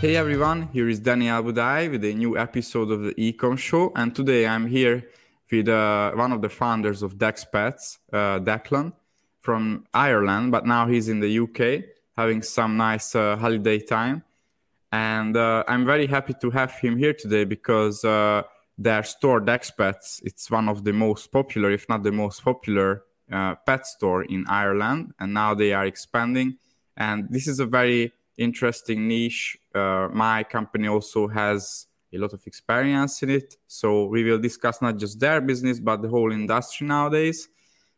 Hey everyone, here is Daniel Budai with a new episode of the Ecom Show, and today I'm here with uh, one of the founders of Dec's Pets, uh, Declan, from Ireland, but now he's in the UK having some nice uh, holiday time, and uh, I'm very happy to have him here today because uh, their store Dec's Pets it's one of the most popular, if not the most popular, uh, pet store in Ireland, and now they are expanding, and this is a very interesting niche. Uh, my company also has a lot of experience in it. So we will discuss not just their business, but the whole industry nowadays.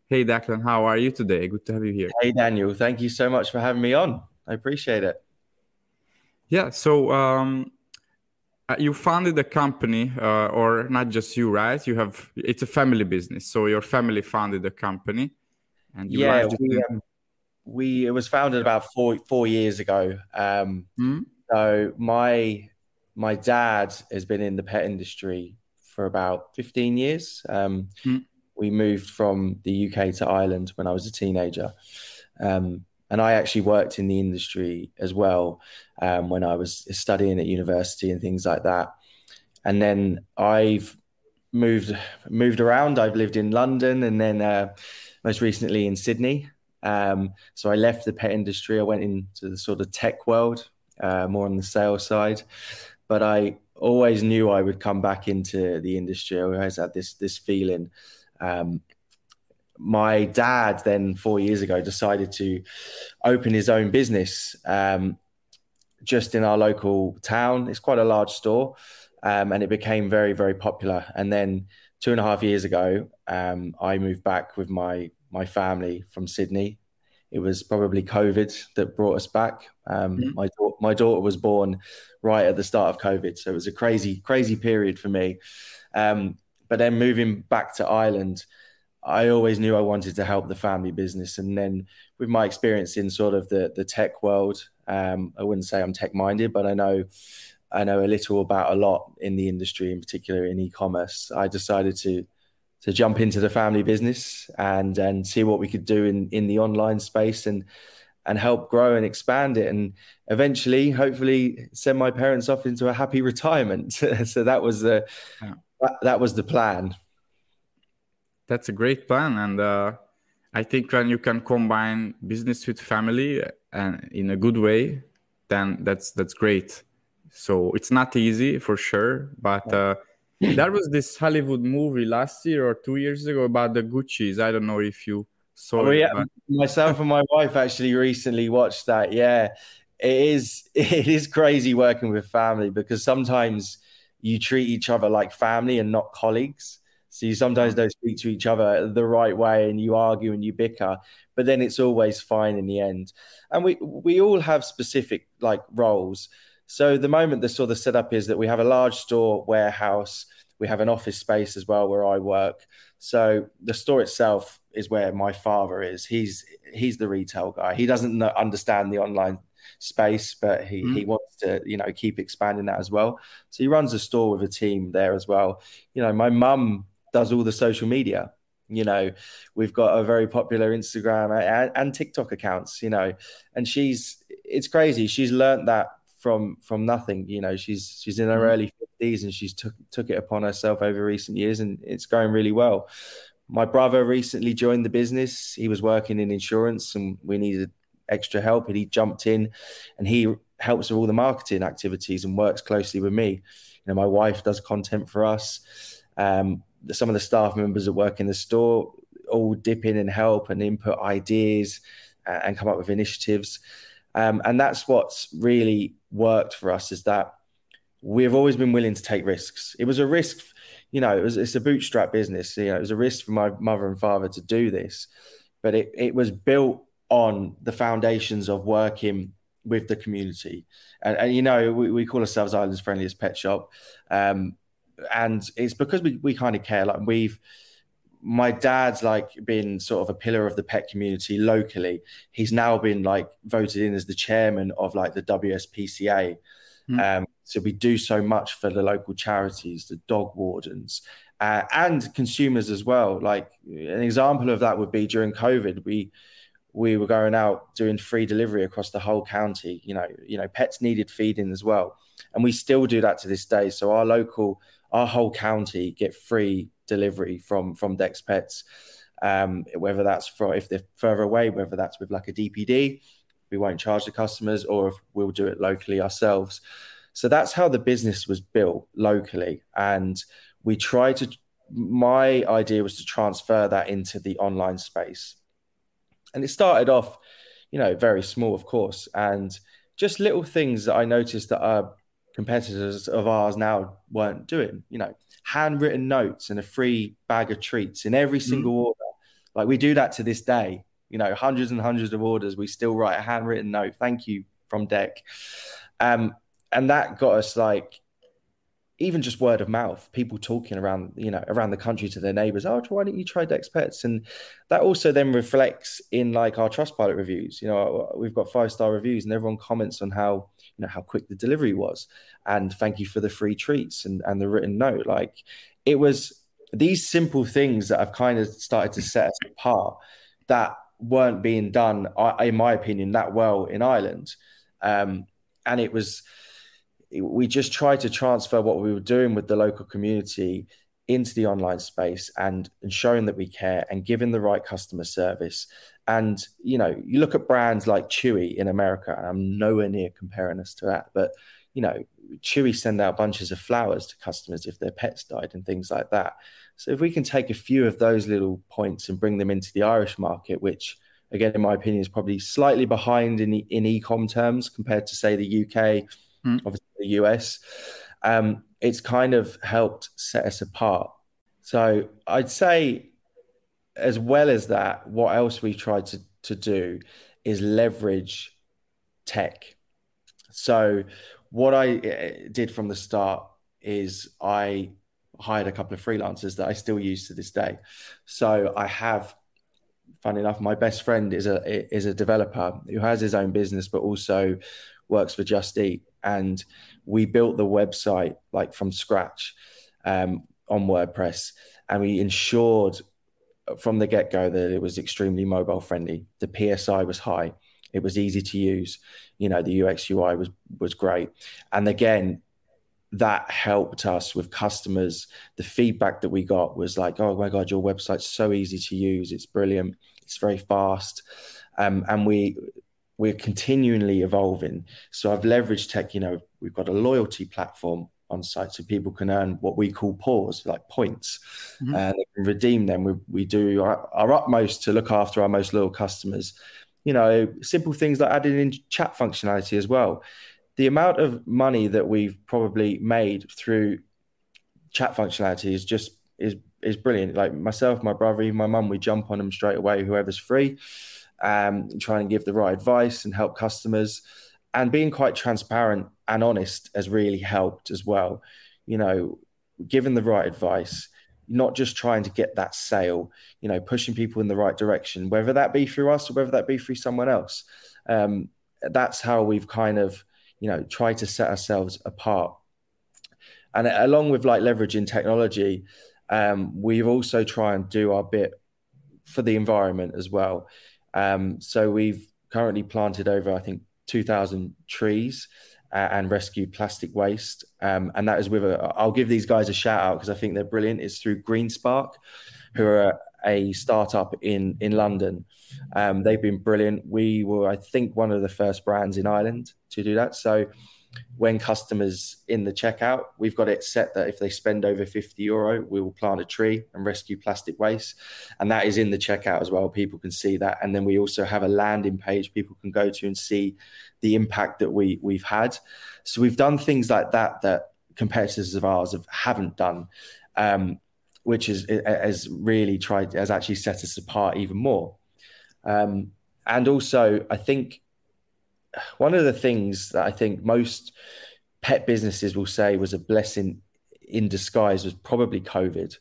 Hey, Declan, how are you today? Good to have you here. Hey, Daniel. Thank you so much for having me on. I appreciate it. Yeah. So um, uh, you founded a company, uh, or not just you, right? You have it's a family business. So your family founded a company, and you yeah, we, um, we it was founded about four four years ago. Um, mm-hmm. So my my dad has been in the pet industry for about fifteen years. Um, mm-hmm. We moved from the UK to Ireland when I was a teenager, um, and I actually worked in the industry as well um, when I was studying at university and things like that. And then I've moved moved around. I've lived in London and then uh, most recently in Sydney. Um, so I left the pet industry. I went into the sort of tech world, uh, more on the sales side. But I always knew I would come back into the industry. I always had this this feeling. Um, my dad then four years ago decided to open his own business um, just in our local town. It's quite a large store, um, and it became very very popular. And then two and a half years ago, um, I moved back with my my family from Sydney. It was probably COVID that brought us back. Um, mm-hmm. My my daughter was born right at the start of COVID, so it was a crazy crazy period for me. Um, but then moving back to Ireland, I always knew I wanted to help the family business, and then with my experience in sort of the the tech world, um, I wouldn't say I'm tech minded, but I know I know a little about a lot in the industry, in particular in e-commerce. I decided to to jump into the family business and and see what we could do in in the online space and and help grow and expand it. And eventually hopefully send my parents off into a happy retirement. So that was the yeah. that, that, was the plan. That's a great plan. And uh, i think when you can combine business with family and in a good way then that's that's great. So it's not easy for sure but uh, there was this Hollywood movie last year or two years ago about the Gucci's. I don't know if you saw oh, it. Yeah. But... Myself and my wife actually recently watched that. Yeah, it is. It is crazy working with family because sometimes you treat each other like family and not colleagues. So you sometimes mm. don't speak to each other the right way, and you argue and you bicker. But then it's always fine in the end. And we we all have specific like roles. So the moment the sort of setup is that we have a large store warehouse, we have an office space as well where I work. So the store itself is where my father is. He's he's the retail guy. He doesn't know, understand the online space, but he mm. he wants to you know keep expanding that as well. So he runs a store with a team there as well. You know, my mum does all the social media you know we've got a very popular instagram and, and, tiktok accounts you know and she's it's crazy she's learned that from from nothing. You know, she's she's in her mm-hmm. early fifties and she's took took it upon herself over recent years, and it's going really well. My brother recently joined the business. He was working in insurance, and we needed extra help, and he jumped in, and he helps with all the marketing activities and works closely with me. You know, my wife does content for us. Um, some of the staff members that work in the store all dip in and help and input ideas uh, and come up with initiatives. Um, and that's what's really worked for us is that we've always been willing to take risks. It was a risk, you know, it was it's a bootstrap business. You know, it was a risk for my mother and father to do this, but it, it was built on the foundations of working with the community. And, and you know, we, we, call ourselves Ireland's friendliest pet shop. Um, and it's because we, we kind of care. Like we've, my dad's like been sort of a pillar of the pet community locally. He's now been like voted in as the chairman of like the WSPCA. Mm. Um, so we do so much for the local charities, the dog wardens, uh, and consumers as well. Like an example of that would be during COVID, we we were going out doing free delivery across the whole county. You know, you know, pets needed feeding as well, and we still do that to this day. So our local, our whole county get free delivery from from Dec's Pets. Um, whether that's for if they're further away, whether that's with like a DPD, we won't charge the customers, or if we'll do it locally ourselves. So that's how the business was built locally, and we try to. My idea was to transfer that into the online space, and it started off, you know, very small, of course, and just little things that I noticed that our competitors of ours now weren't doing. You know, handwritten notes and a free bag of treats in every mm. single mm. order. Like we do that to this day. You know, hundreds and hundreds of orders, we still write a handwritten note. Thank you from Dec. Um, and that got us like even just word of mouth, people talking around, you know, around the country to their neighbors. Oh, why don't you try Dec's Pets? And that also then reflects in like our Trustpilot reviews. You know, we've got five star reviews, and everyone comments on how know how quick the delivery was, and thank you for the free treats and and the written note. Like it was these simple things that have kind of started to set us apart that weren't being done, in my opinion, that well in Ireland. Um, and it was we just tried to transfer what we were doing with the local community into the online space and, and showing that we care and giving the right customer service. And, you know, you look at brands like Chewy in America, and I'm nowhere near comparing us to that, but, you know, Chewy send out bunches of flowers to customers if their pets died and things like that. So if we can take a few of those little points and bring them into the Irish market, which, again, in my opinion, is probably slightly behind in, in e-com terms compared to, say, the UK, mm. obviously the US, um, it's kind of helped set us apart. So I'd say, as well as that, what else we tried to, to do is leverage tech. So what I eh, did from the start is I hired a couple of freelancers that I still use to this day. So I have, fun enough, my best friend is a is a developer who has his own business, but also works for Just Eat and we built the website like from scratch um, on WordPress, and we ensured from the get go that it was extremely mobile friendly. The PSI was high. It was easy to use. You know, the UX UI was was great. And again, that helped us with customers. The feedback that we got was like, "Oh my god, your website's so easy to use. It's brilliant. It's very fast." Um, and we we're continually evolving. So I've leveraged tech. You know, we've got a loyalty platform on site so people can earn what we call paws, like points, mm-hmm. and they can redeem them. We, we do our, our, utmost to look after our most loyal customers. You know, simple things like adding in chat functionality as well. The amount of money that we've probably made through chat functionality is just is is brilliant. Like myself, my brother, even my mum, we jump on them straight away. Whoever's free um, try and give the right advice and help customers. And being quite transparent and honest has really helped as well. You know, giving the right advice, not just trying to get that sale, you know, pushing people in the right direction, whether that be through us or whether that be through someone else. Um, that's how we've kind of, you know, tried to set ourselves apart. And along with like leveraging technology, um, we've also try and do our bit for the environment as well. Um, so we've currently planted over, I think, 2,000 trees uh, and rescue plastic waste. Um, and that is with a, I'll give these guys a shout out because I think they're brilliant. It's through Greenspark, who are a startup in in London. Um, they've been brilliant. We were, I think, one of the first brands in Ireland to do that. So when customers in the checkout, we've got it set that if they spend over 50 euro, we will plant a tree and rescue plastic waste. And that is in the checkout as well. People can see that. And then we also have a landing page people can go to and see the impact that we, we've had. So we've done things like that that competitors of ours have, haven't done, um, which is, has really tried, has actually set us apart even more. Um, and also, I think one of the things that I think most pet businesses will say was a blessing in disguise was probably COVID.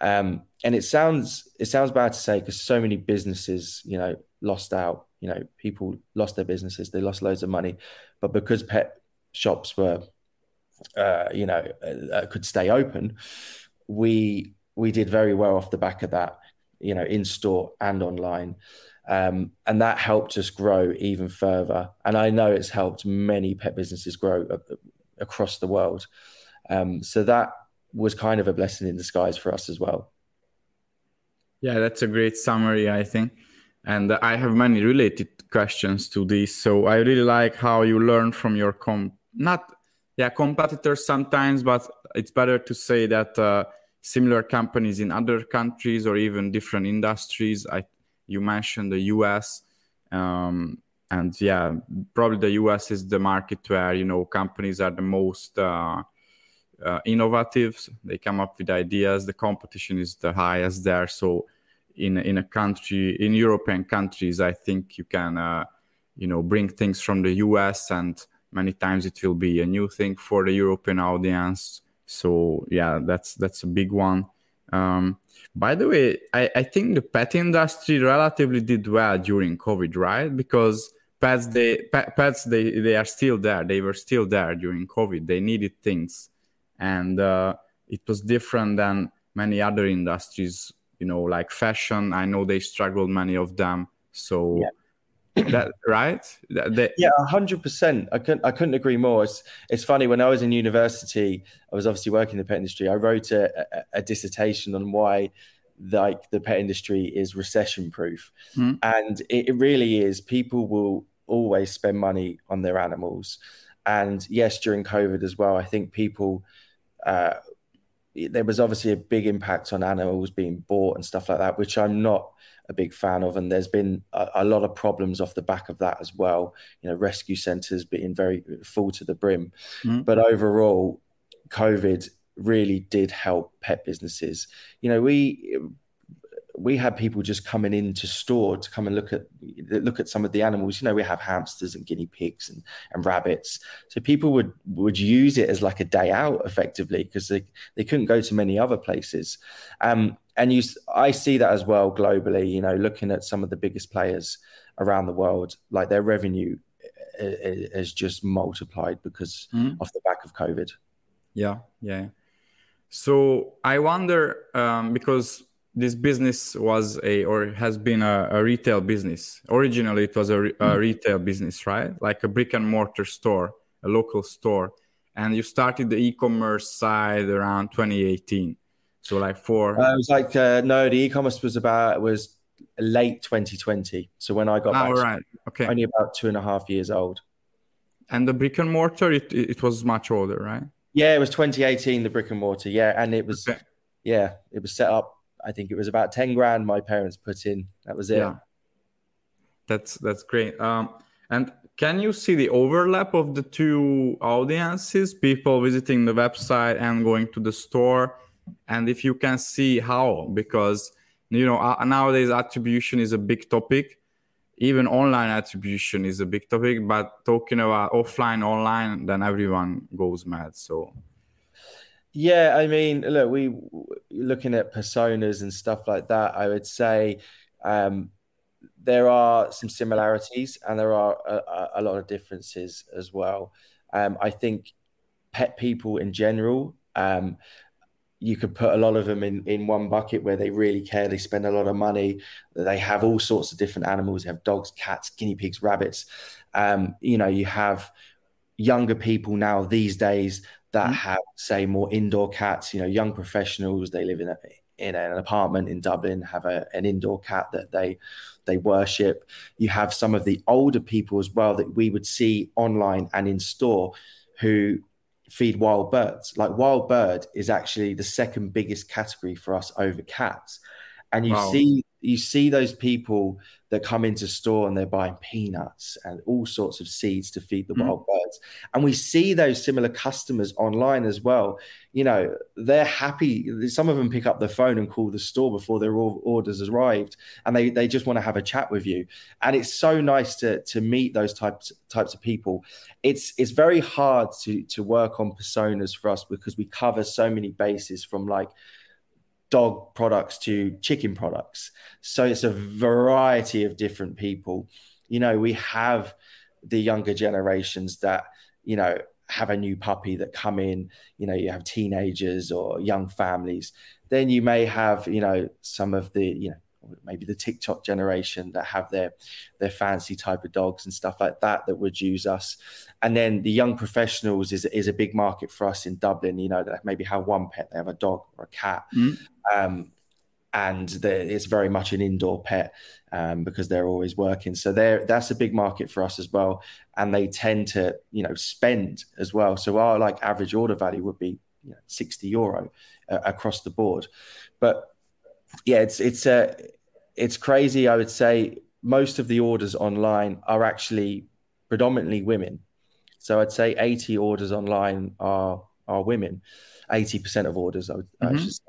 Um, and it sounds it sounds bad to say because so many businesses, you know, lost out. You know, people lost their businesses, they lost loads of money, but because pet shops were, uh, you know, uh, could stay open, we we did very well off the back of that. You know, in store and online. Um, and that helped us grow even further. And I know it's helped many pet businesses grow uh, across the world. Um, so that was kind of a blessing in disguise for us as well. Yeah, that's a great summary, I think. And I have many related questions to this. So I really like how you learn from your com not yeah competitors sometimes, but it's better to say that uh, similar companies in other countries or even different industries. I you mentioned the US. Um, and yeah, probably the US is the market where, you know, companies are the most uh, uh, innovative. They come up with ideas. The competition is the highest there. So in, in a country, in European countries, I think you can, uh, you know, bring things from the US and many times it will be a new thing for the European audience. So yeah, that's, that's a big one. Um, by the way, I, I think the pet industry relatively did well during COVID, right? Because pets, they pets they they are still there. They were still there during COVID. They needed things, and uh, it was different than many other industries. You know, like fashion. I know they struggled, many of them. So. Yeah that right? That, yeah 100% i couldn't i couldn't agree more. It's it's funny when i was in university i was obviously working in the pet industry i wrote a, a, a dissertation on why like the pet industry is recession proof mm. and it, it really is. People will always spend money on their animals. And yes during covid as well i think people uh, there was obviously a big impact on animals being bought and stuff like that which i'm not a big fan of. And there's been a, a, lot of problems off the back of that as well. You know, rescue centres being very full to the brim. Mm-hmm. But overall, COVID really did help pet businesses. You know, we we had people just coming into store to come and look at look at some of the animals. You know, we have hamsters and guinea pigs and, and rabbits. So people would would use it as like a day out effectively because they, they couldn't go to many other places. Um, and you, I see that as well globally. You know, looking at some of the biggest players around the world, like their revenue has just multiplied because mm. off the back of COVID. Yeah, yeah. So I wonder um, because this business was a or has been a, a retail business. Originally, it was a, a mm. retail business, right? Like a brick and mortar store, a local store. And you started the e-commerce side around 2018. So like four. Uh, it was like uh, no, the e-commerce was about was late 2020. So when I got oh, back, right. okay, only about two and a half years old. And the brick and mortar, it it was much older, right? Yeah, it was 2018. The brick and mortar, yeah, and it was, okay. yeah, it was set up I think it was about 10 grand my parents put in. That was it. Yeah. That's that's great. Um, and can you see the overlap of the two audiences, people visiting the website and going to the store? And if you can see how, because you know uh, nowadays attribution is a big topic. Even online attribution is a big topic, but talking about offline, online, then everyone goes mad. So yeah, I mean, look, we looking at personas and stuff like that. I would say um, there are some similarities and there are a, a lot of differences as well. Um, I think pet people in general, um, you could put a lot of them in, in one bucket where they really care. They spend a lot of money. They have all sorts of different animals. They have dogs, cats, guinea pigs, rabbits. Um, you know, you have younger people now these days that mm-hmm. have, say, more indoor cats. You know, young professionals they live in a, in an apartment in Dublin have a, an indoor cat that they they worship. You have some of the older people as well that we would see online and in store who feed wild birds. Like wild bird is actually the second biggest category for us over cats. And you wow. see you see those people that come into store and they're buying peanuts and all sorts of seeds to feed the mm. wild birds. And we see those similar customers online as well. You know they're happy. Some of them pick up the phone and call the store before their orders arrived and they, they just want to have a chat with you. And it's so nice to to meet those types types of people. It's it's very hard to to work on personas for us because we cover so many bases from like dog products to chicken products. So it's a variety of different people. You know, we have the younger generations that, you know, have a new puppy that come in, you know, you have teenagers or young families. Then you may have, you know, some of the, you know, maybe the TikTok generation that have their their fancy type of dogs and stuff like that that would use us. And then the young professionals is is a big market for us in Dublin. You know, that maybe have one pet, they have a dog or a cat. Mm. Um, and it's very much an indoor pet um, because they're always working. So there, that's a big market for us as well, and they tend to, you know, spend as well. So our like average order value would be you know, sixty euro uh, across the board, but yeah, it's it's uh, it's crazy. I would say most of the orders online are actually predominantly women. So I'd say 80 orders online are are women. 80% of orders, I, would, mm-hmm. I should say,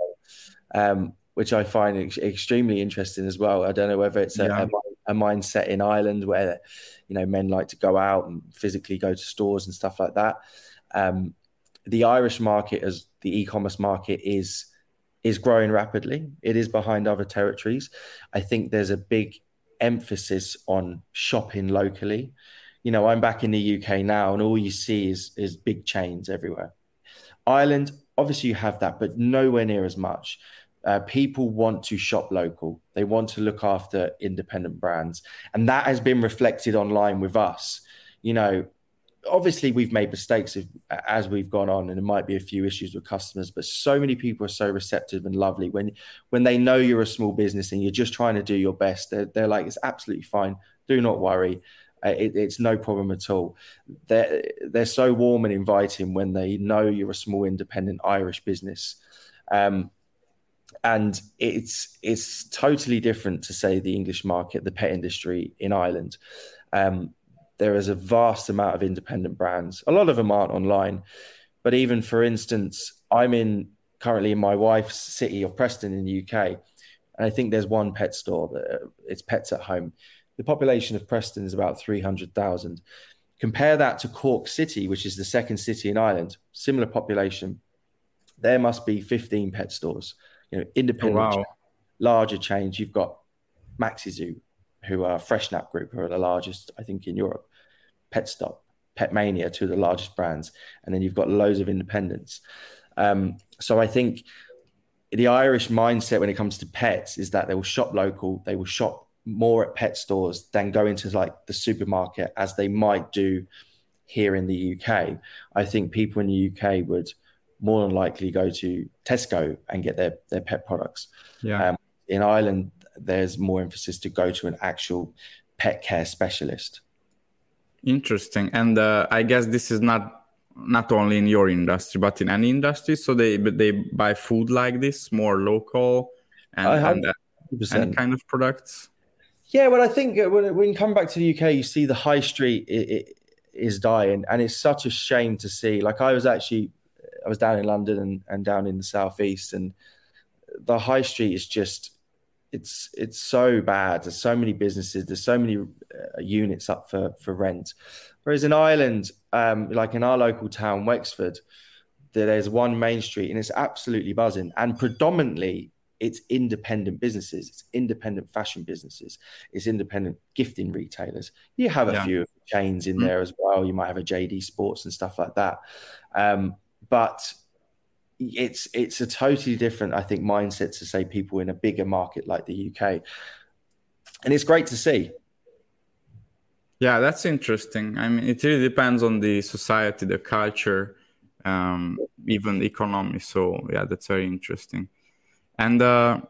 um, which I find ex- extremely interesting as well. I don't know whether it's a, yeah. a, a, mindset in Ireland where, you know, men like to go out and physically go to stores and stuff like that. Um, the Irish market, as the e-commerce market, is is growing rapidly. It is behind other territories. I think there's a big emphasis on shopping locally. You know, I'm back in the UK now, and all you see is is big chains everywhere. Ireland, obviously, you have that, but nowhere near as much. Uh, people want to shop local. They want to look after independent brands, and that has been reflected online with us. You know, obviously we've made mistakes as we've gone on and there might be a few issues with customers but so many people are so receptive and lovely. When when they know you're a small business and you're just trying to do your best they're, they're like it's absolutely fine. Do not worry. Uh, it, it's no problem at all. They're they're so warm and inviting when they know you're a small independent irish business. Um, and it's it's totally different to say the english market the pet industry in ireland. Um, there is a vast amount of independent brands. A lot of them aren't online, but even for instance, I'm in currently in my wife's city of Preston in the UK, and I think there's one pet store that uh, it's Pets at Home. The population of Preston is about three hundred thousand. Compare that to Cork City, which is the second city in Ireland, similar population. There must be 15 pet stores, you know, independent, oh, wow. larger chains. You've got Maxi Zoo, who are Fressnapf Group, who are the largest, I think, in Europe. Petstop, Petmania, two of the largest brands, and then you've got loads of independents. Um, so I think the Irish mindset when it comes to pets is that they will shop local, they will shop more at pet stores than go into like the supermarket as they might do here in the UK. I think people in the UK would more than likely go to Tesco and get their their pet products. Yeah. Um, in Ireland, there's more emphasis to go to an actual pet care specialist. Interesting, and uh, I guess this is not not only in your industry, but in any industry. So they they buy food like this, more local, and, and uh, any kind of products. Yeah, well, I think uh, when, when you come back to the UK, you see the high street it, it is dying, and it's such a shame to see. Like I was actually, I was down in London and, and down in the southeast, and the high street is just it's it's so bad. There's so many businesses. There's so many uh, units up for for rent. Whereas in Ireland, um, like in our local town, Wexford, there's one main street and it's absolutely buzzing. And predominantly, it's independent businesses. It's independent fashion businesses. It's independent gifting retailers. You have a yeah. few chains in mm. there as well. You might have a JD Sports and stuff like that. Um, but it's it's a totally different, I think, mindset to say people in a bigger market like the UK, and it's great to see. Yeah, that's interesting. I mean, it really depends on the society, the culture, um, even economy. So yeah, that's very interesting. And uh,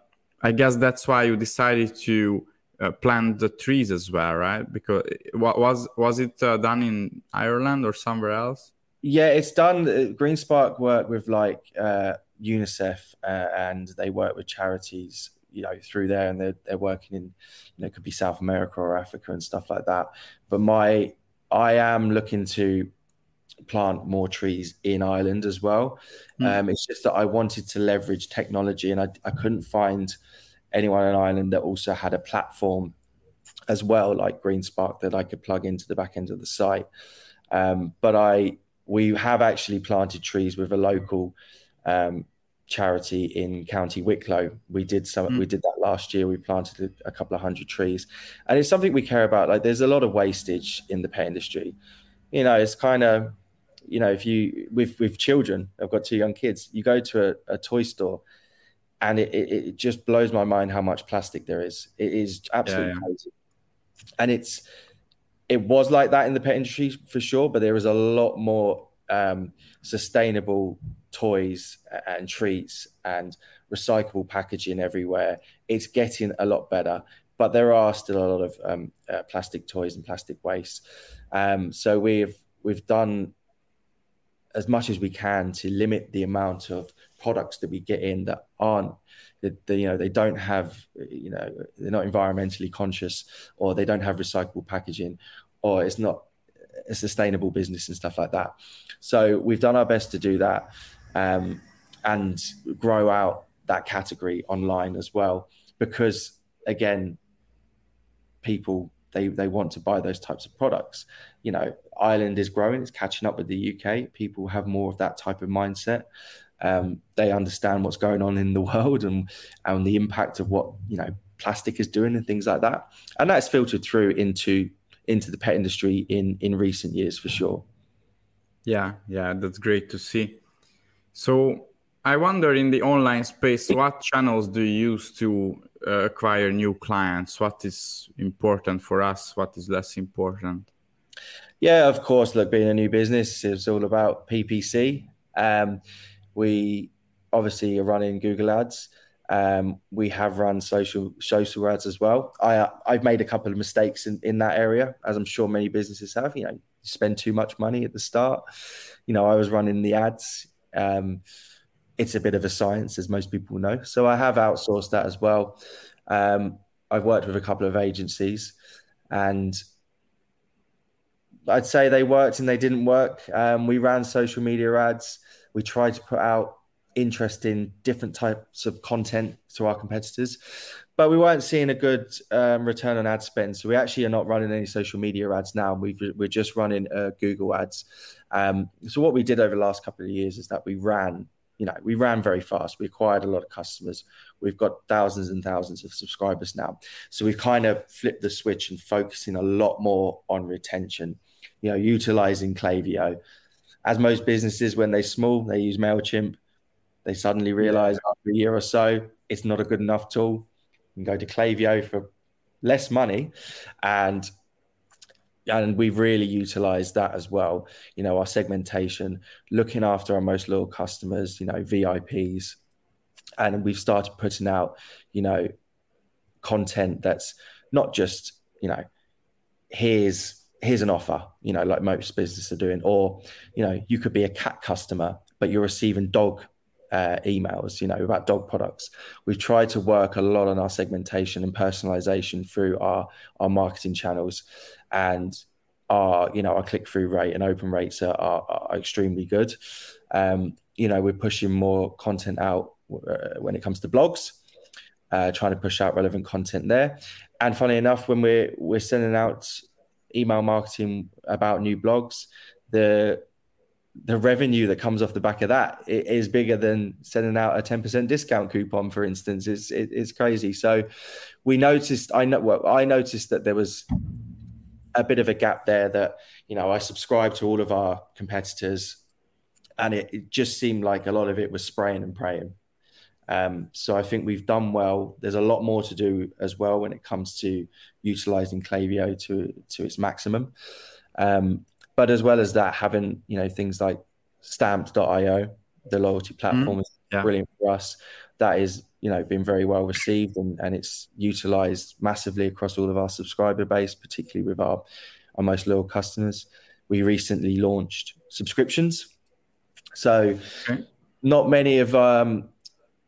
I guess that's why you decided to uh, plant the trees as well, right? Because was was it uh, done in Ireland or somewhere else? Yeah, it's done. Uh, Greenspark work with like uh, UNICEF uh, and they work with charities you know through there and they're, they're working in you know it could be south america or africa and stuff like that but my i am looking to plant more trees in ireland as well mm. um, it's just that i wanted to leverage technology and I, I couldn't find anyone in ireland that also had a platform as well like greenspark that i could plug into the back end of the site um, but i we have actually planted trees with a local um, charity in County Wicklow. We did some. Mm. We did that last year. We planted a, a, couple of hundred trees, and it's something we care about. Like, there's a lot of wastage in the pet industry. You know, it's kind of, you know, if you with with children, I've got two young kids. You go to a, a toy store, and it, it, it just blows my mind how much plastic there is. It is absolutely yeah, yeah. crazy, and it's it was like that in the pet industry for sure, but there is a lot more um, sustainable toys and treats and recyclable packaging everywhere. It's getting a lot better, but there are still a lot of um, uh, plastic toys and plastic waste. Um, so we've we've done as much as we can to limit the amount of products that we get in that aren't that you know they don't have you know they're not environmentally conscious or they don't have recyclable packaging or it's not a sustainable business and stuff like that. So we've done our best to do that um, and grow out that category online as well. Because again, people they they want to buy those types of products. You know, Ireland is growing; it's catching up with the UK. People have more of that type of mindset. Um, they understand what's going on in the world and and the impact of what you know plastic is doing and things like that. And that's filtered through into into the pet industry in in recent years for sure. Yeah, yeah, that's great to see. So I wonder in the online space, what channels do you use to uh, acquire new clients? What is important for us? What is less important? Yeah, of course. Look, being a new business is all about PPC. Um, we obviously are running Google Ads. Um, we have run social social ads as well. I I've made a couple of mistakes in, in that area, as I'm sure many businesses have. You know, spend too much money at the start. You know, I was running the ads. Um, it's a bit of a science, as most people know. So I have outsourced that as well. Um, I've worked with a couple of agencies, and I'd say they worked and they didn't work. Um, we ran social media ads. We tried to put out interesting different types of content to our competitors but we weren't seeing a good um, return on ad spend. So we actually are not running any social media ads now. We are just running uh, google ads. Um, so what we did over the last couple of years is that we ran you know we ran very fast. We acquired a lot of customers. We've got thousands and thousands of subscribers now. So we've kind of flipped the switch and focusing a lot more on retention you know utilizing Klaviyo as most businesses when they're small they use mailchimp they suddenly realize yeah. after a year or so it's not a good enough tool. You can go to Klaviyo for less money and and we've really utilized that as well. You know, our segmentation, looking after our most loyal customers, you know, VIPs. And we've started putting out, you know, content that's not just, you know, here's here's an offer, you know, like most businesses are doing, or, you know, you could be a cat customer, but you're receiving dog uh, emails, you know, about dog products. We've tried to work a lot on our segmentation and personalization through our our marketing channels, and our you know our click through rate and open rates are, are, are extremely good. Um, you know, we're pushing more content out uh, when it comes to blogs, uh, trying to push out relevant content there. And funny enough, when we're we're sending out email marketing about new blogs, the the revenue that comes off the back of that is bigger than sending out a 10% discount coupon for instance. It's it, it's crazy. So we noticed i know well, i noticed that there was a bit of a gap there that you know i subscribed to all of our competitors and it, it just seemed like a lot of it was spraying and praying um, so I think we've done well. There's a lot more to do as well when it comes to utilizing Klaviyo to to its maximum. Um, but as well as that, having you know things like Stamped.io, the loyalty platform, mm, is yeah. brilliant for us. That is you know been very well received and, and it's utilized massively across all of our subscriber base, particularly with our our most loyal customers. We recently launched subscriptions, so okay. not many of um,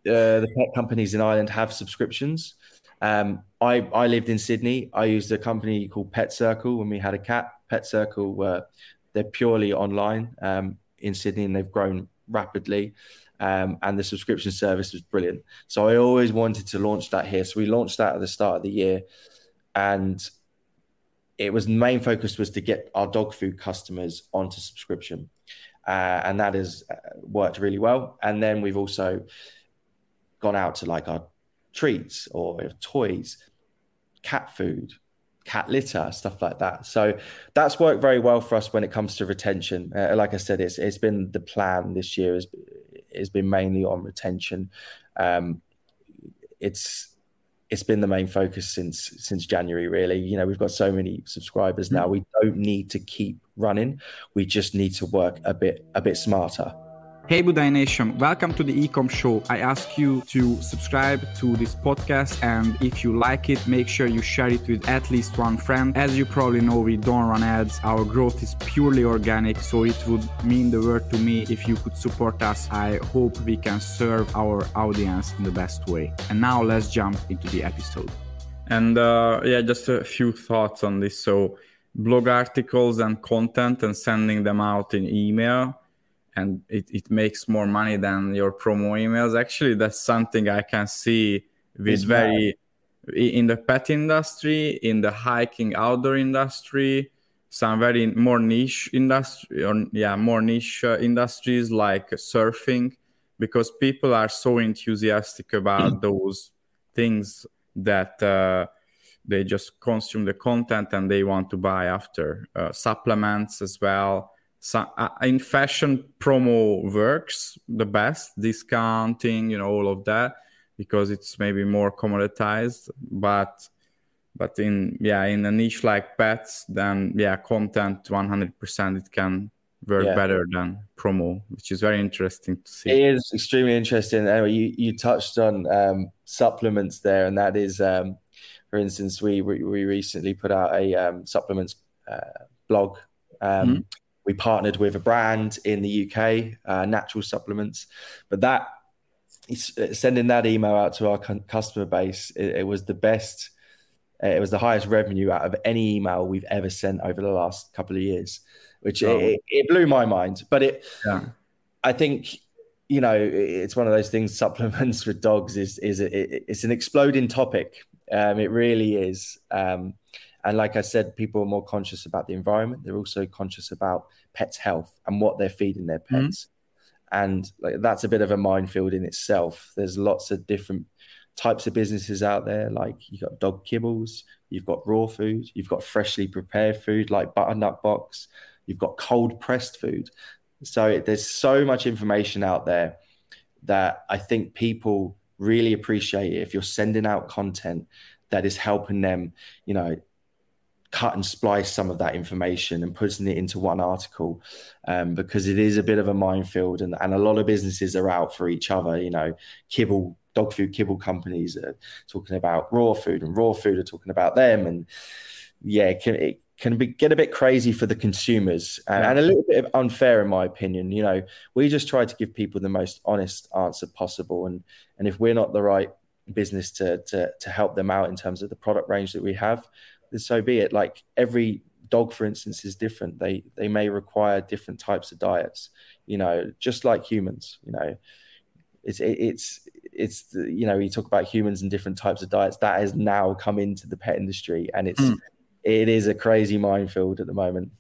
uh, the pet companies in Ireland have subscriptions. Um, I I lived in Sydney. I used a company called Pet Circle when we had a cat. Pet Circle were they're purely online um, in Sydney, and they've grown rapidly. Um, and the subscription service was brilliant. So I always wanted to launch that here. So we launched that at the start of the year, and it was main focus was to get our dog food customers onto subscription, uh, and that has uh, worked really well. And then we've also gone out to like our treats or toys, cat food, cat litter, stuff like that. So that's worked very well for us when it comes to retention. Uh, like I said, it's it's been the plan this year has has been mainly on retention. Um, it's it's been the main focus since since January. Really, you know, we've got so many subscribers now. Mm. We don't need to keep running. We just need to work a bit a bit smarter. Hey Budai Nation, welcome to the Ecom Show. I ask you to subscribe to this podcast and if you like it, make sure you share it with at least one friend. As you probably know, we don't run ads. Our growth is purely organic, so it would mean the world to me if you could support us. I hope we can serve our audience in the best way. And now let's jump into the episode. And uh, yeah, just a few thoughts on this. So, blog articles and content and sending them out in email and it, it makes more money than your promo emails actually that's something i can see with it's very bad. in the pet industry in the hiking outdoor industry some very more niche industry or yeah more niche uh, industries like surfing because people are so enthusiastic about those things that uh, they just consume the content and they want to buy after uh, supplements as well so, uh, in fashion promo works the best discounting you know all of that because it's maybe more commoditized but but in yeah in a niche like pets then yeah content 100% it can work yeah. better than promo which is very interesting to see. It is extremely interesting. Anyway you you touched on um, supplements there and that is um, for instance we we recently put out a um, supplements uh, blog um, mm-hmm we partnered with a brand in the UK, uh, natural supplements, but that uh, sending that email out to our customer base, it, it was the best. Uh, it was the highest revenue out of any email we've ever sent over the last couple of years, which oh. it, it, blew my mind. But it, yeah. I think, you know, it's one of those things. Supplements for dogs is is it, it's an exploding topic. Um, it really is. Um, and like I said, people are more conscious about the environment. They're also conscious about pets' health and what they're feeding their mm-hmm. pets. Mm-hmm. And like that's a bit of a minefield in itself. There's lots of different types of businesses out there. Like you've got dog kibbles, you've got raw food, you've got freshly prepared food like butternut box, you've got cold pressed food. So it, there's so much information out there that I think people really appreciate it if you're sending out content that is helping them, you know, cut and splice some of that information and putting it into one article um, because it is a bit of a minefield and, and a lot of businesses are out for each other you know. Kibble dog food kibble companies are talking about raw food and raw food are talking about them and yeah it can, it can be, get a bit crazy for the consumers. And, and a little bit unfair in my opinion you know. We just try to give people the most honest answer possible and and if we're not the right business to, to to help them out in terms of the product range that we have so be it. Like every dog, for instance, is different. They they may require different types of diets. You know, just like humans. You know, it's it, it's it's the, you know you talk about humans and different types of diets that has now come into the pet industry, and it's mm. it is a crazy minefield at the moment.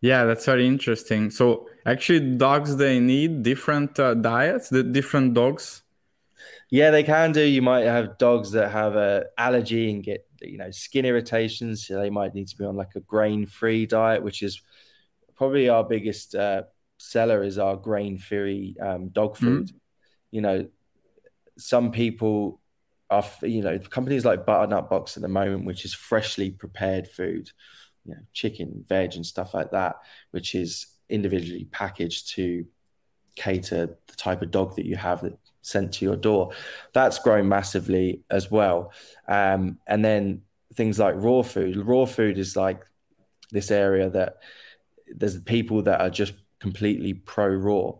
Yeah, that's very interesting. So actually, dogs they need different uh, diets. The different dogs. Yeah, they can do. You might have dogs that have a allergy and get you know skin irritations so they might need to be on like a grain free diet which is probably our biggest uh, seller is our grain free um, dog mm-hmm. food mm. you know some people are you know companies like butternut box at the moment which is freshly prepared food you know chicken veg and stuff like that which is individually packaged to cater the type of dog that you have that sent to your door. That's grown massively as well. Um, and then things like raw food. Raw food is like this area that there's people that are just completely pro raw.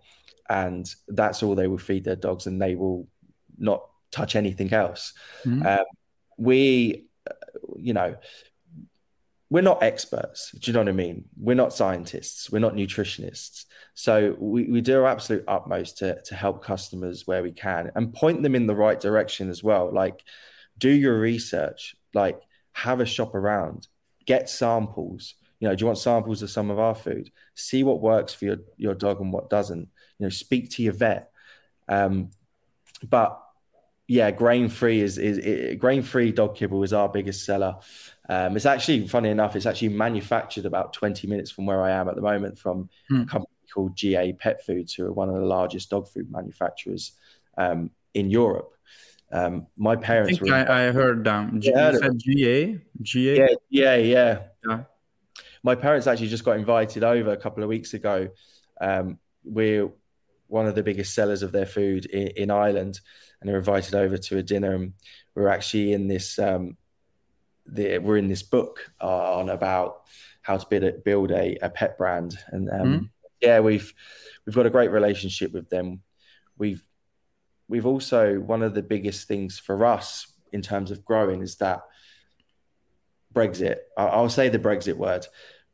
and that's all they will feed their dogs, and they will not touch anything else. Mm-hmm. Um, we, you know, we're not experts. Do you know what I mean? We're not scientists. We're not nutritionists. So we, we do our absolute utmost to, to help customers where we can and point them in the right direction as well. Like, do your research, like, have a shop around, get samples. You know, do you want samples of some of our food? See what works for your, your dog and what doesn't. You know, speak to your vet. Um, but yeah, grain free is is grain free dog kibble is our biggest seller. Um, it's actually funny enough, it's actually manufactured about 20 minutes from where I am at the moment from hmm. a company called GA Pet Foods, who are one of the largest dog food manufacturers um, in Europe. Um, my parents. I think were, I, I, heard them. G- said GA, GA. Yeah, yeah, yeah, yeah. My parents actually just got invited over a couple of weeks ago. Um, we're one of the biggest sellers of their food in, in Ireland, and they're invited over to a dinner. And we're actually in this. Um, the, we're in this book on about how to build a, build a, a pet brand, and um, mm. yeah, we've we've got a great relationship with them. We've we've also one of the biggest things for us in terms of growing is that Brexit. I'll say the Brexit word.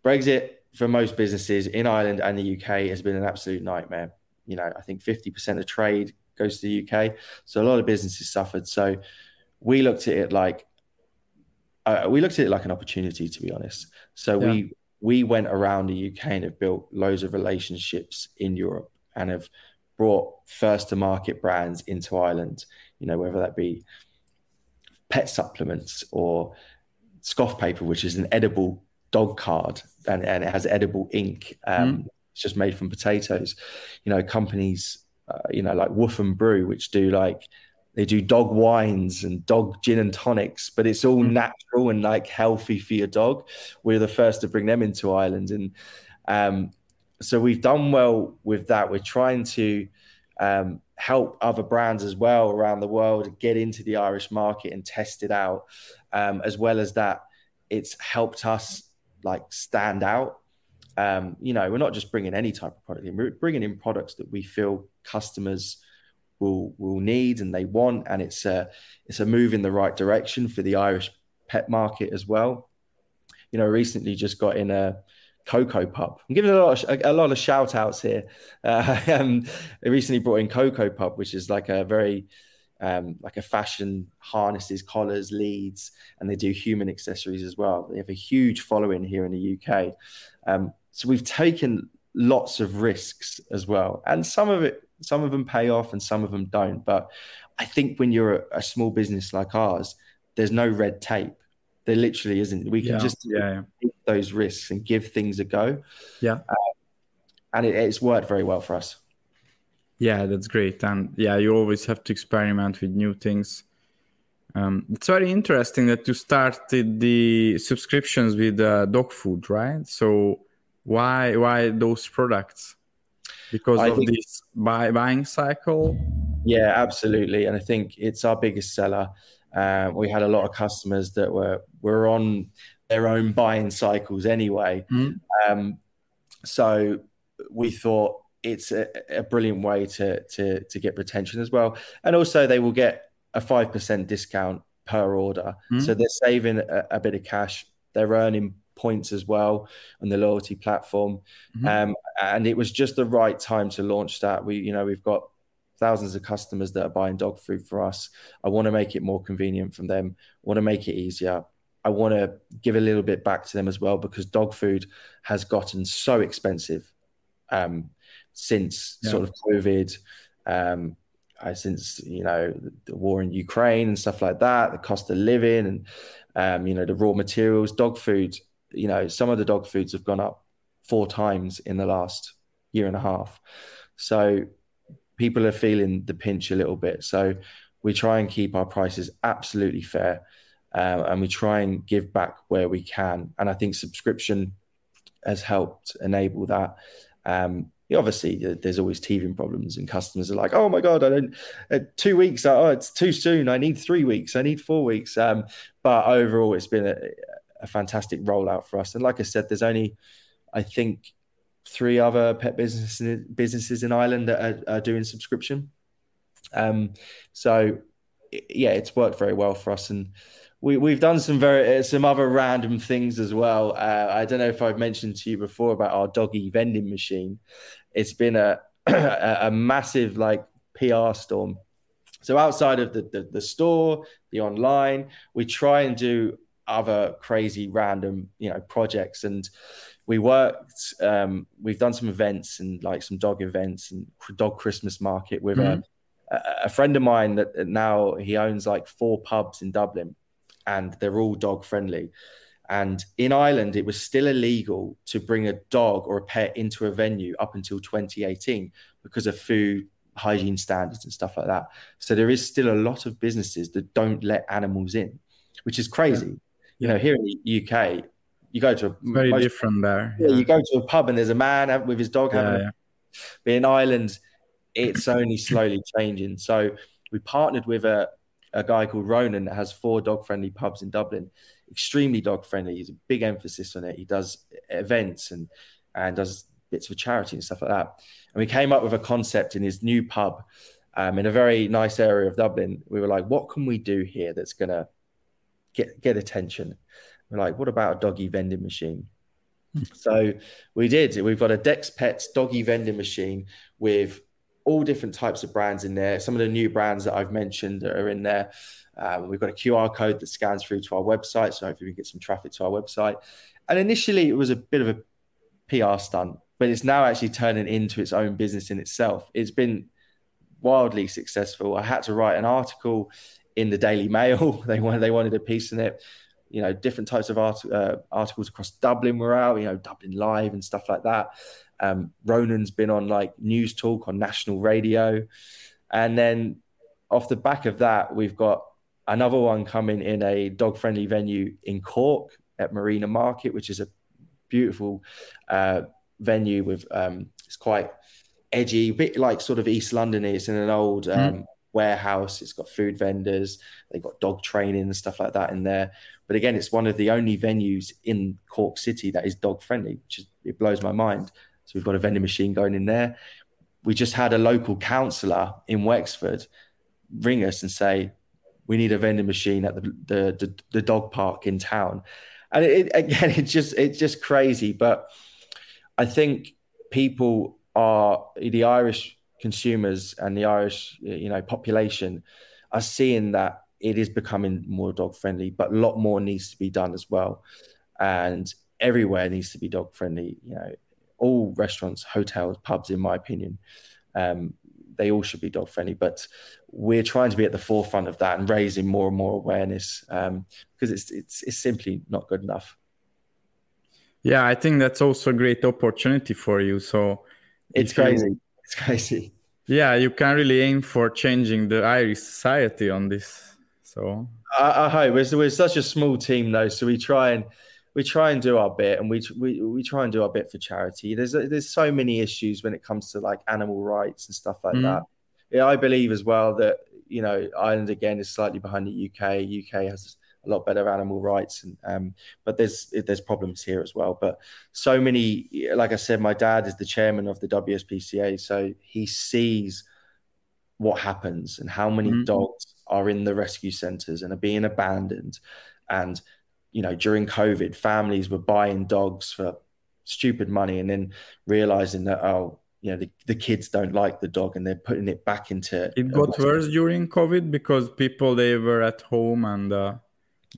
Brexit for most businesses in Ireland and the UK has been an absolute nightmare. You know, I think 50% of trade goes to the UK. So a lot of businesses suffered. So we looked at it like uh, we looked at it like an opportunity, to be honest. So yeah. we we went around the UK and have built loads of relationships in Europe and have brought first to market brands into Ireland. You know, whether that be pet supplements or scoff paper, which is an edible dog card and, and it has edible ink. Um, mm. It's just made from potatoes. You know, companies, uh, you know, like Woof and Brew, which do like they do dog wines and dog gin and tonics, but it's all mm. natural and like healthy for your dog. We're the first to bring them into Ireland, and um, so we've done well with that. We're trying to um, help other brands as well around the world get into the Irish market and test it out. Um, as well as that, it's helped us like stand out. Um, you know, we're not just bringing any type of product in; we're bringing in products that we feel customers will will need and they want, and it's a it's a move in the right direction for the Irish pet market as well. You know, recently just got in a Coco Pup. I'm giving a lot of, a, lot of shout outs here. Uh, um, they recently brought in Coco Pup, which is like a very um, like a fashion harnesses, collars, leads, and they do human accessories as well. They have a huge following here in the UK. Um, so we've taken lots of risks as well, and some of it some of them pay off and some of them don't. But I think when you're a, a small business like ours, there's no red tape. There literally isn't. We can yeah, just yeah, take those risks and give things a go. Yeah. Uh, and it, it's worked very well for us. Yeah, that's great. And yeah, you always have to experiment with new things. Um, it's very interesting that you started the subscriptions with uh, dog food, right? So why why those products? because I of think, this buy, buying cycle? Yeah, absolutely. And I think it's our biggest seller. Uh, we had a lot of customers that were were on their own buying cycles anyway. Mm. Um, so we thought it's a, a, brilliant way to, to to get retention as well, and also they will get a five percent discount per order, mm. so they're saving a, a, bit of cash. They're earning points as well on the loyalty platform. Mm-hmm. Um, and it was just the right time to launch that. We, you know, we've got thousands of customers that are buying dog food for us. I want to make it more convenient for them. I want to make it easier. I want to give a little bit back to them as well because dog food has gotten so expensive um, since yeah. sort of COVID. Um, uh, since you know the war in Ukraine and stuff like that, the cost of living and um, you know the raw materials, dog food you know, some of the dog foods have gone up four times in the last year and a half. So people are feeling the pinch a little bit. So we try and keep our prices absolutely fair. Um, and we try and give back where we can. And I think subscription has helped enable that. Um, obviously, there's always teething problems, and customers are like, "Oh my god, I don't uh, two weeks. Oh, it's too soon. I need three weeks. I need four weeks." Um, but overall, it's been a, a fantastic rollout for us. And like I said, there's only, I think, three other pet businesses businesses in Ireland that are, are doing subscription. Um, so yeah, it's worked very well for us, and we we've done some very uh, some other random things as well. Uh, I don't know if I've mentioned to you before about our doggy vending machine. It's been a a, a massive like PR storm. So outside of the, the the store, the online, we try and do other crazy random you know projects and we worked um, we've done some events and like some dog events and dog christmas market with mm-hmm. a, a friend of mine that now he owns like four pubs in dublin and they're all dog friendly and in ireland it was still illegal to bring a dog or a pet into a venue up until 2018 because of food hygiene standards and stuff like that so there is still a lot of businesses that don't let animals in which is crazy yeah you know, here in the UK, you go to a very most, different there. Yeah. you go to a pub and there's a man with his dog yeah, having. Yeah. But in Ireland, it's only slowly changing. So we partnered with a a guy called Ronan that has four dog friendly pubs in Dublin. Extremely dog friendly. He's a big emphasis on it. He does events and and does bits for charity and stuff like that. And we came up with a concept in his new pub um, in a very nice area of Dublin. We were like, what can we do here that's gonna get get attention. We're like, what about a doggy vending machine? Hmm. so we did. We've got a Dec's Pets doggy vending machine with all different types of brands in there. Some of the new brands that I've mentioned are in there. Um, we've got a QR code that scans through to our website, so hopefully we can get some traffic to our website. And initially, it was a bit of a PR stunt, but it's now actually turning into its own business in itself. It's been wildly successful. I had to write an article in the Daily Mail. they wanted they wanted a piece in it. You know, different types of art, uh, articles across Dublin were out. You know, Dublin Live and stuff like that. Um, Ronan's been on like Newstalk on national radio, and then off the back of that, we've got another one coming in a dog friendly venue in Cork at Marina Market, which is a beautiful uh, venue with um, it's quite edgy, a bit like sort of East London is in an old mm. um, warehouse. It's got food vendors. They've got dog training and stuff like that in there. But again, it's one of the only venues in Cork City that is dog friendly, which is, it blows my mind. So we've got a vending machine going in there. We just had a local councillor in Wexford ring us and say, we need a vending machine at the, the, the, the dog park in town. And it, again, it's just, it's just crazy. But I think people are, the Irish consumers and the Irish, you know, population are seeing that it is becoming more dog friendly, but a lot more needs to be done as well. And everywhere needs to be dog friendly. You know, all restaurants, hotels, pubs, in my opinion, um, they all should be dog friendly. But we're trying to be at the forefront of that and raising more and more awareness um, because it's it's it's simply not good enough. Yeah, I think that's also a great opportunity for you. So it's crazy. You, it's crazy. Yeah, you can really aim for changing the Irish society on this. So I, I hope we're, we're such a small team though, so we try and we try and do our bit, and we we we try and do our bit for charity. There's there's so many issues when it comes to like animal rights and stuff like mm. that. Yeah, I believe as well that you know Ireland again is slightly behind the UK. UK has a lot better animal rights, and um, but there's there's problems here as well. But so many, like I said, my dad is the chairman of the WSPCA, so he sees what happens and how many mm-hmm. dogs are in the rescue centres and are being abandoned, and you know during COVID, families were buying dogs for stupid money and then realizing that oh you know the, the kids don't like the dog and they're putting it back into it got worse during covid because people they were at home and uh,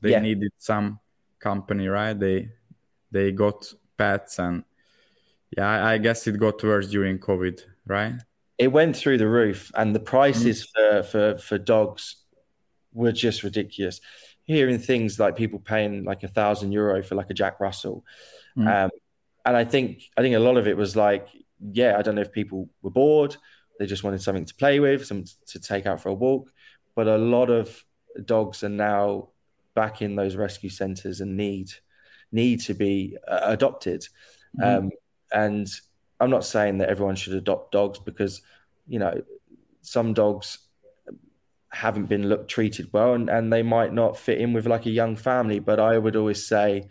they yeah. needed some company right they they got pets and yeah I, guess it got worse during covid right it went through the roof and the prices mm-hmm. for, for for dogs were just ridiculous hearing things like people paying like a thousand euro for like a jack russell mm-hmm. um, and i think i think a lot of it was like yeah i don't know if people were bored they just wanted something to play with something to take out for a walk but a lot of dogs are now back in those rescue centres and need need to be uh, adopted. Mm-hmm. Um, and I'm not saying that everyone should adopt dogs because you know some dogs haven't been looked treated well and, and they might not fit in with like a young family. But I would always say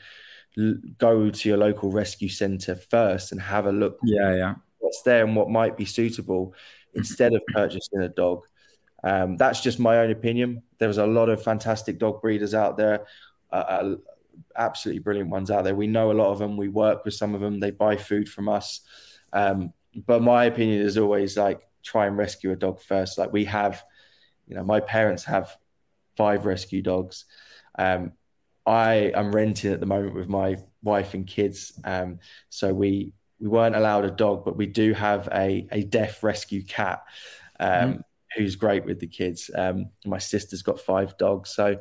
l- go to your local rescue center first and have a look. Yeah, yeah. What's there and what might be suitable instead of purchasing a dog. Um, that's just my own opinion. There's a lot of fantastic dog breeders out there, uh, uh, absolutely brilliant ones out there. We know a lot of them. We work with some of them. They buy food from us. Um, but my opinion is always like try and rescue a dog first. Like we have, you know, my parents have five rescue dogs. Um, I am renting at the moment with my wife and kids. Um, so we we weren't allowed a dog, but we do have a a deaf rescue cat. Um, mm-hmm who's great with the kids. Um, my sister's got five dogs, so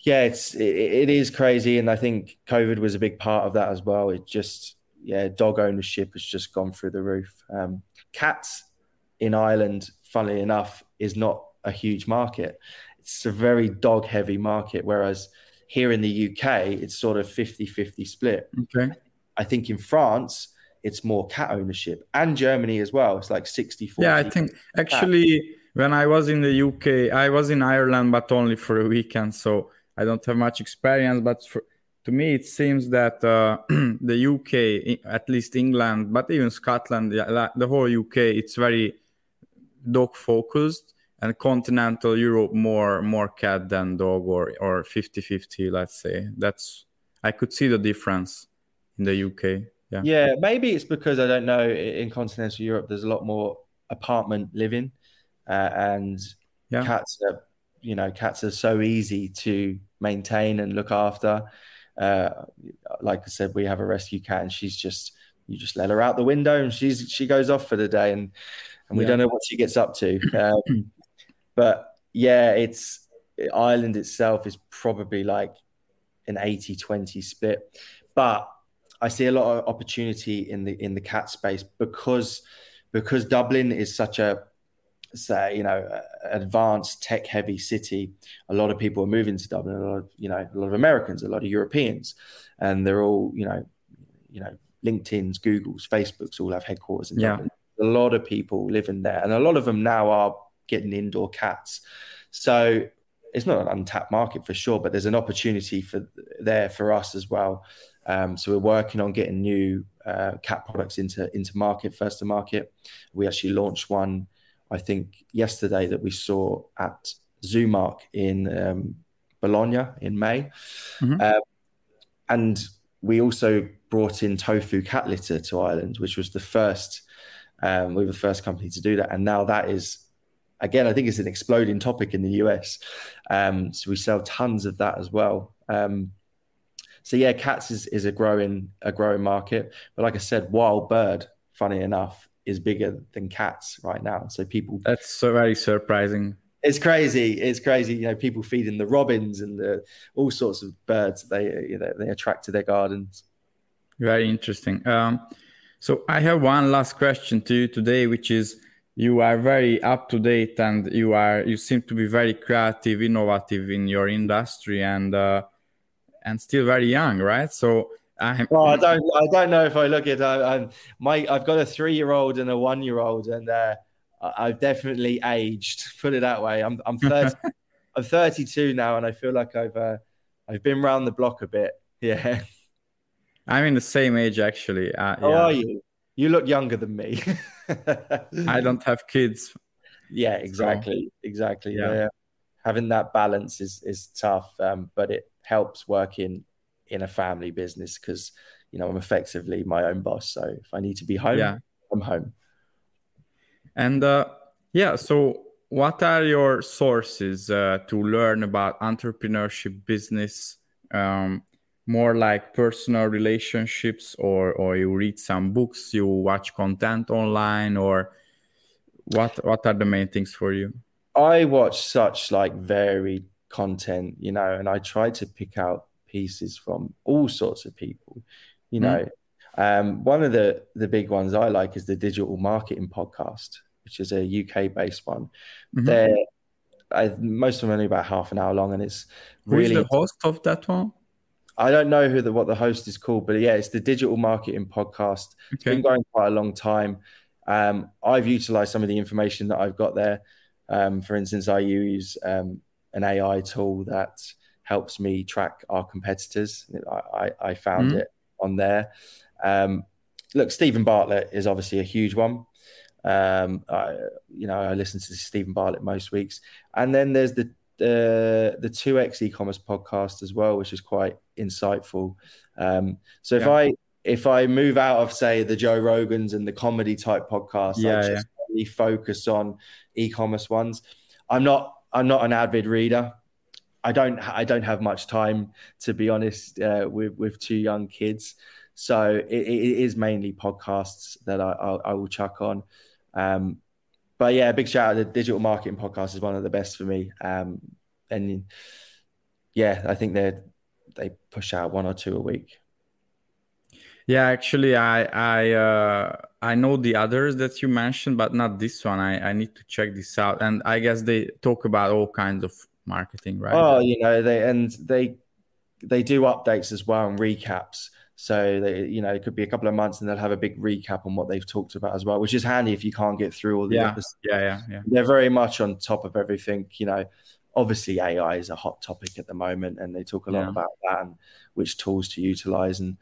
yeah, it's it, it is crazy, and I think COVID was a big part of that as well. It just yeah, dog ownership has just gone through the roof. Um, cats in Ireland, funnily enough, is not a huge market. It's a very dog heavy market, whereas here in the UK, it's sort of 50 50 split. Okay. I think in France, it's more cat ownership and Germany as well. It's like 60 40. Yeah, I think actually cat. when I was in the UK, I was in Ireland, but only for a weekend. So I don't have much experience. But for, to me, it seems that uh, the UK, at least England, but even Scotland, the whole UK, it's very dog focused and continental Europe more more cat than dog or or 50-50 let's say that's I could see the difference in the UK yeah. Yeah, maybe it's because I don't know. In continental Europe, there's a lot more apartment living, uh, and yeah. cats are, you know, cats are so easy to maintain and look after. Uh, like I said, we have a rescue cat, and she's just you just let her out the window, and she's she goes off for the day, and and we yeah. don't know what she gets up to. Um, but yeah, it's Ireland itself is probably like an 80-20 split, but I see a lot of opportunity in the in the cat space because because Dublin is such a say you know advanced tech heavy city a lot of people are moving to dublin a lot of you know a lot of americans a lot of europeans and they're all you know you know linkedin's google's facebook's all have headquarters in yeah. dublin a lot of people living there and a lot of them now are getting indoor cats so it's not an untapped market for sure but there's an opportunity for there for us as well um, so we're working on getting new uh, cat products into into market, first to market. We actually launched one, I think, yesterday that we saw at Zoomark in um, Bologna in May, mm-hmm. uh, and we also brought in tofu cat litter to Ireland, which was the first. Um, we were the first company to do that, and now that is again, I think it's an exploding topic in the US. Um, so we sell tons of that as well. Um, so yeah, cats is, is a growing a growing market. But like I said, wild bird, funny enough, is bigger than cats right now. So people That's so very surprising. It's crazy. It's crazy. You know, people feeding the robins and the, all sorts of birds they you know they attract to their gardens. Very interesting. Um, so I have one last question to you today, which is you are very up to date and you are you seem to be very creative, innovative in your industry and uh, and still very young, right? So I well, I don't I don't know if I look at I, am my I've got a three year old and a one year old, and uh, I've definitely aged. Put it that way. I'm I'm 30, I'm 32 now, and I feel like I've uh, I've been around the block a bit. Yeah. I'm in the same age actually. Uh, How yeah. are you? You look younger than me. I don't have kids. Yeah, exactly, so, exactly. Yeah. yeah. having that balance is is tough, um, but it helps working in a family business because you know I'm effectively my own boss. So if I need to be home, yeah. I'm home. And uh, yeah, so what are your sources uh, to learn about entrepreneurship, business? Um, more like personal relationships, or or you read some books, you watch content online, or what? What are the main things for you? I watch such like varied content, you know, and I try to pick out pieces from all sorts of people, you mm. know. Um, one of the the big ones I like is the Digital Marketing Podcast, which is a UK based one. Mm-hmm. They're I, most of them are only about half an hour long, and it's really Who's the host of that one. I don't know who the what the host is called, but yeah, it's the Digital Marketing Podcast. Okay. It's been going quite a long time. Um, I've utilized some of the information that I've got there. Um, for instance, I use um, an AI tool that helps me track our competitors. I, I, I found mm-hmm. it on there. Um, look, Steven Bartlett is obviously a huge one. Um, I, you know, I listen to Steven Bartlett most weeks, and then there's the the the two X e-commerce podcast as well, which is quite insightful. Um, so if yeah. I if I move out of say the Joe Rogans and the comedy type podcasts, yeah, I just yeah. really focus on e-commerce ones. I'm not I'm not an avid reader. I don't I don't have much time to be honest uh, with with two young kids, so it, it is mainly podcasts that I, I, I will chuck on. Um, but yeah, big shout out the digital marketing podcast is one of the best for me. Um, and yeah, I think they they push out one or two a week. Yeah, actually, I I uh, I know the others that you mentioned, but not this one. I I need to check this out, and I guess they talk about all kinds of marketing, right? Oh, you know, they and they they do updates as well and recaps. So they, you know, it could be a couple of months, and they'll have a big recap on what they've talked about as well, which is handy if you can't get through all the. Yeah, yeah, yeah, yeah. They're very much on top of everything. You know, obviously AI is a hot topic at the moment, and they talk a lot yeah. about that and which tools to utilize and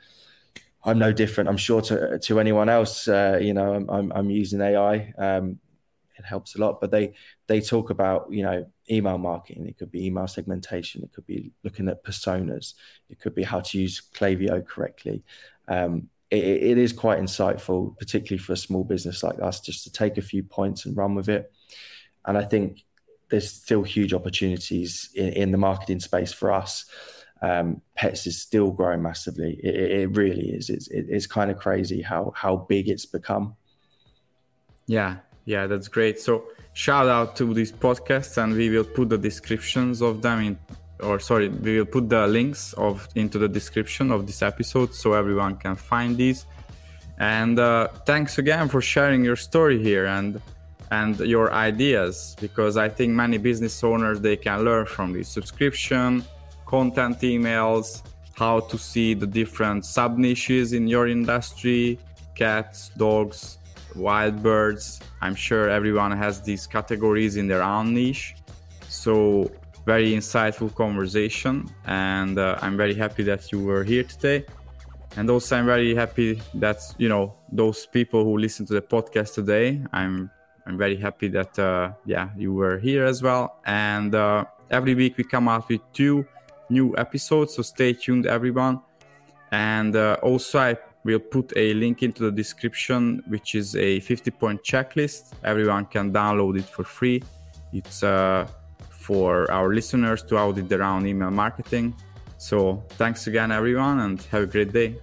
I'm no different. I'm sure to to anyone else. Uh, you know, I'm, I'm, I'm using AI. Um, it helps a lot. But they they talk about you know email marketing. It could be email segmentation. It could be looking at personas. It could be how to use Klaviyo correctly. Um, it, it is quite insightful, particularly for a small business like us, just to take a few points and run with it. And I think there's still huge opportunities in, in the marketing space for us um, pets is still growing massively. It, it really is. It's, it's kind of crazy how how big it's become. Yeah, yeah, that's great. So shout out to these podcasts, and we will put the descriptions of them in, or sorry, we will put the links of into the description of this episode so everyone can find these. And uh, thanks again for sharing your story here and and your ideas because I think many business owners they can learn from this subscription content emails, how to see the different sub niches in your industry cats, dogs, wild birds. I'm sure everyone has these categories in their own niche. So, very insightful conversation, and uh, I'm very happy that you were here today. And also, I'm very happy that you know those people who listen to the podcast today. I'm I'm very happy that uh, yeah you were here as well. And uh, every week we come out with two new episodes. So stay tuned, everyone. And uh, also, I will put a link into the description, which is a 50 point checklist. Everyone can download it for free. It's uh, for our listeners to audit their own email marketing. So thanks again, everyone, and have a great day.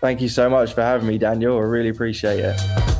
Thank you so much for having me, Daniel. I really appreciate it.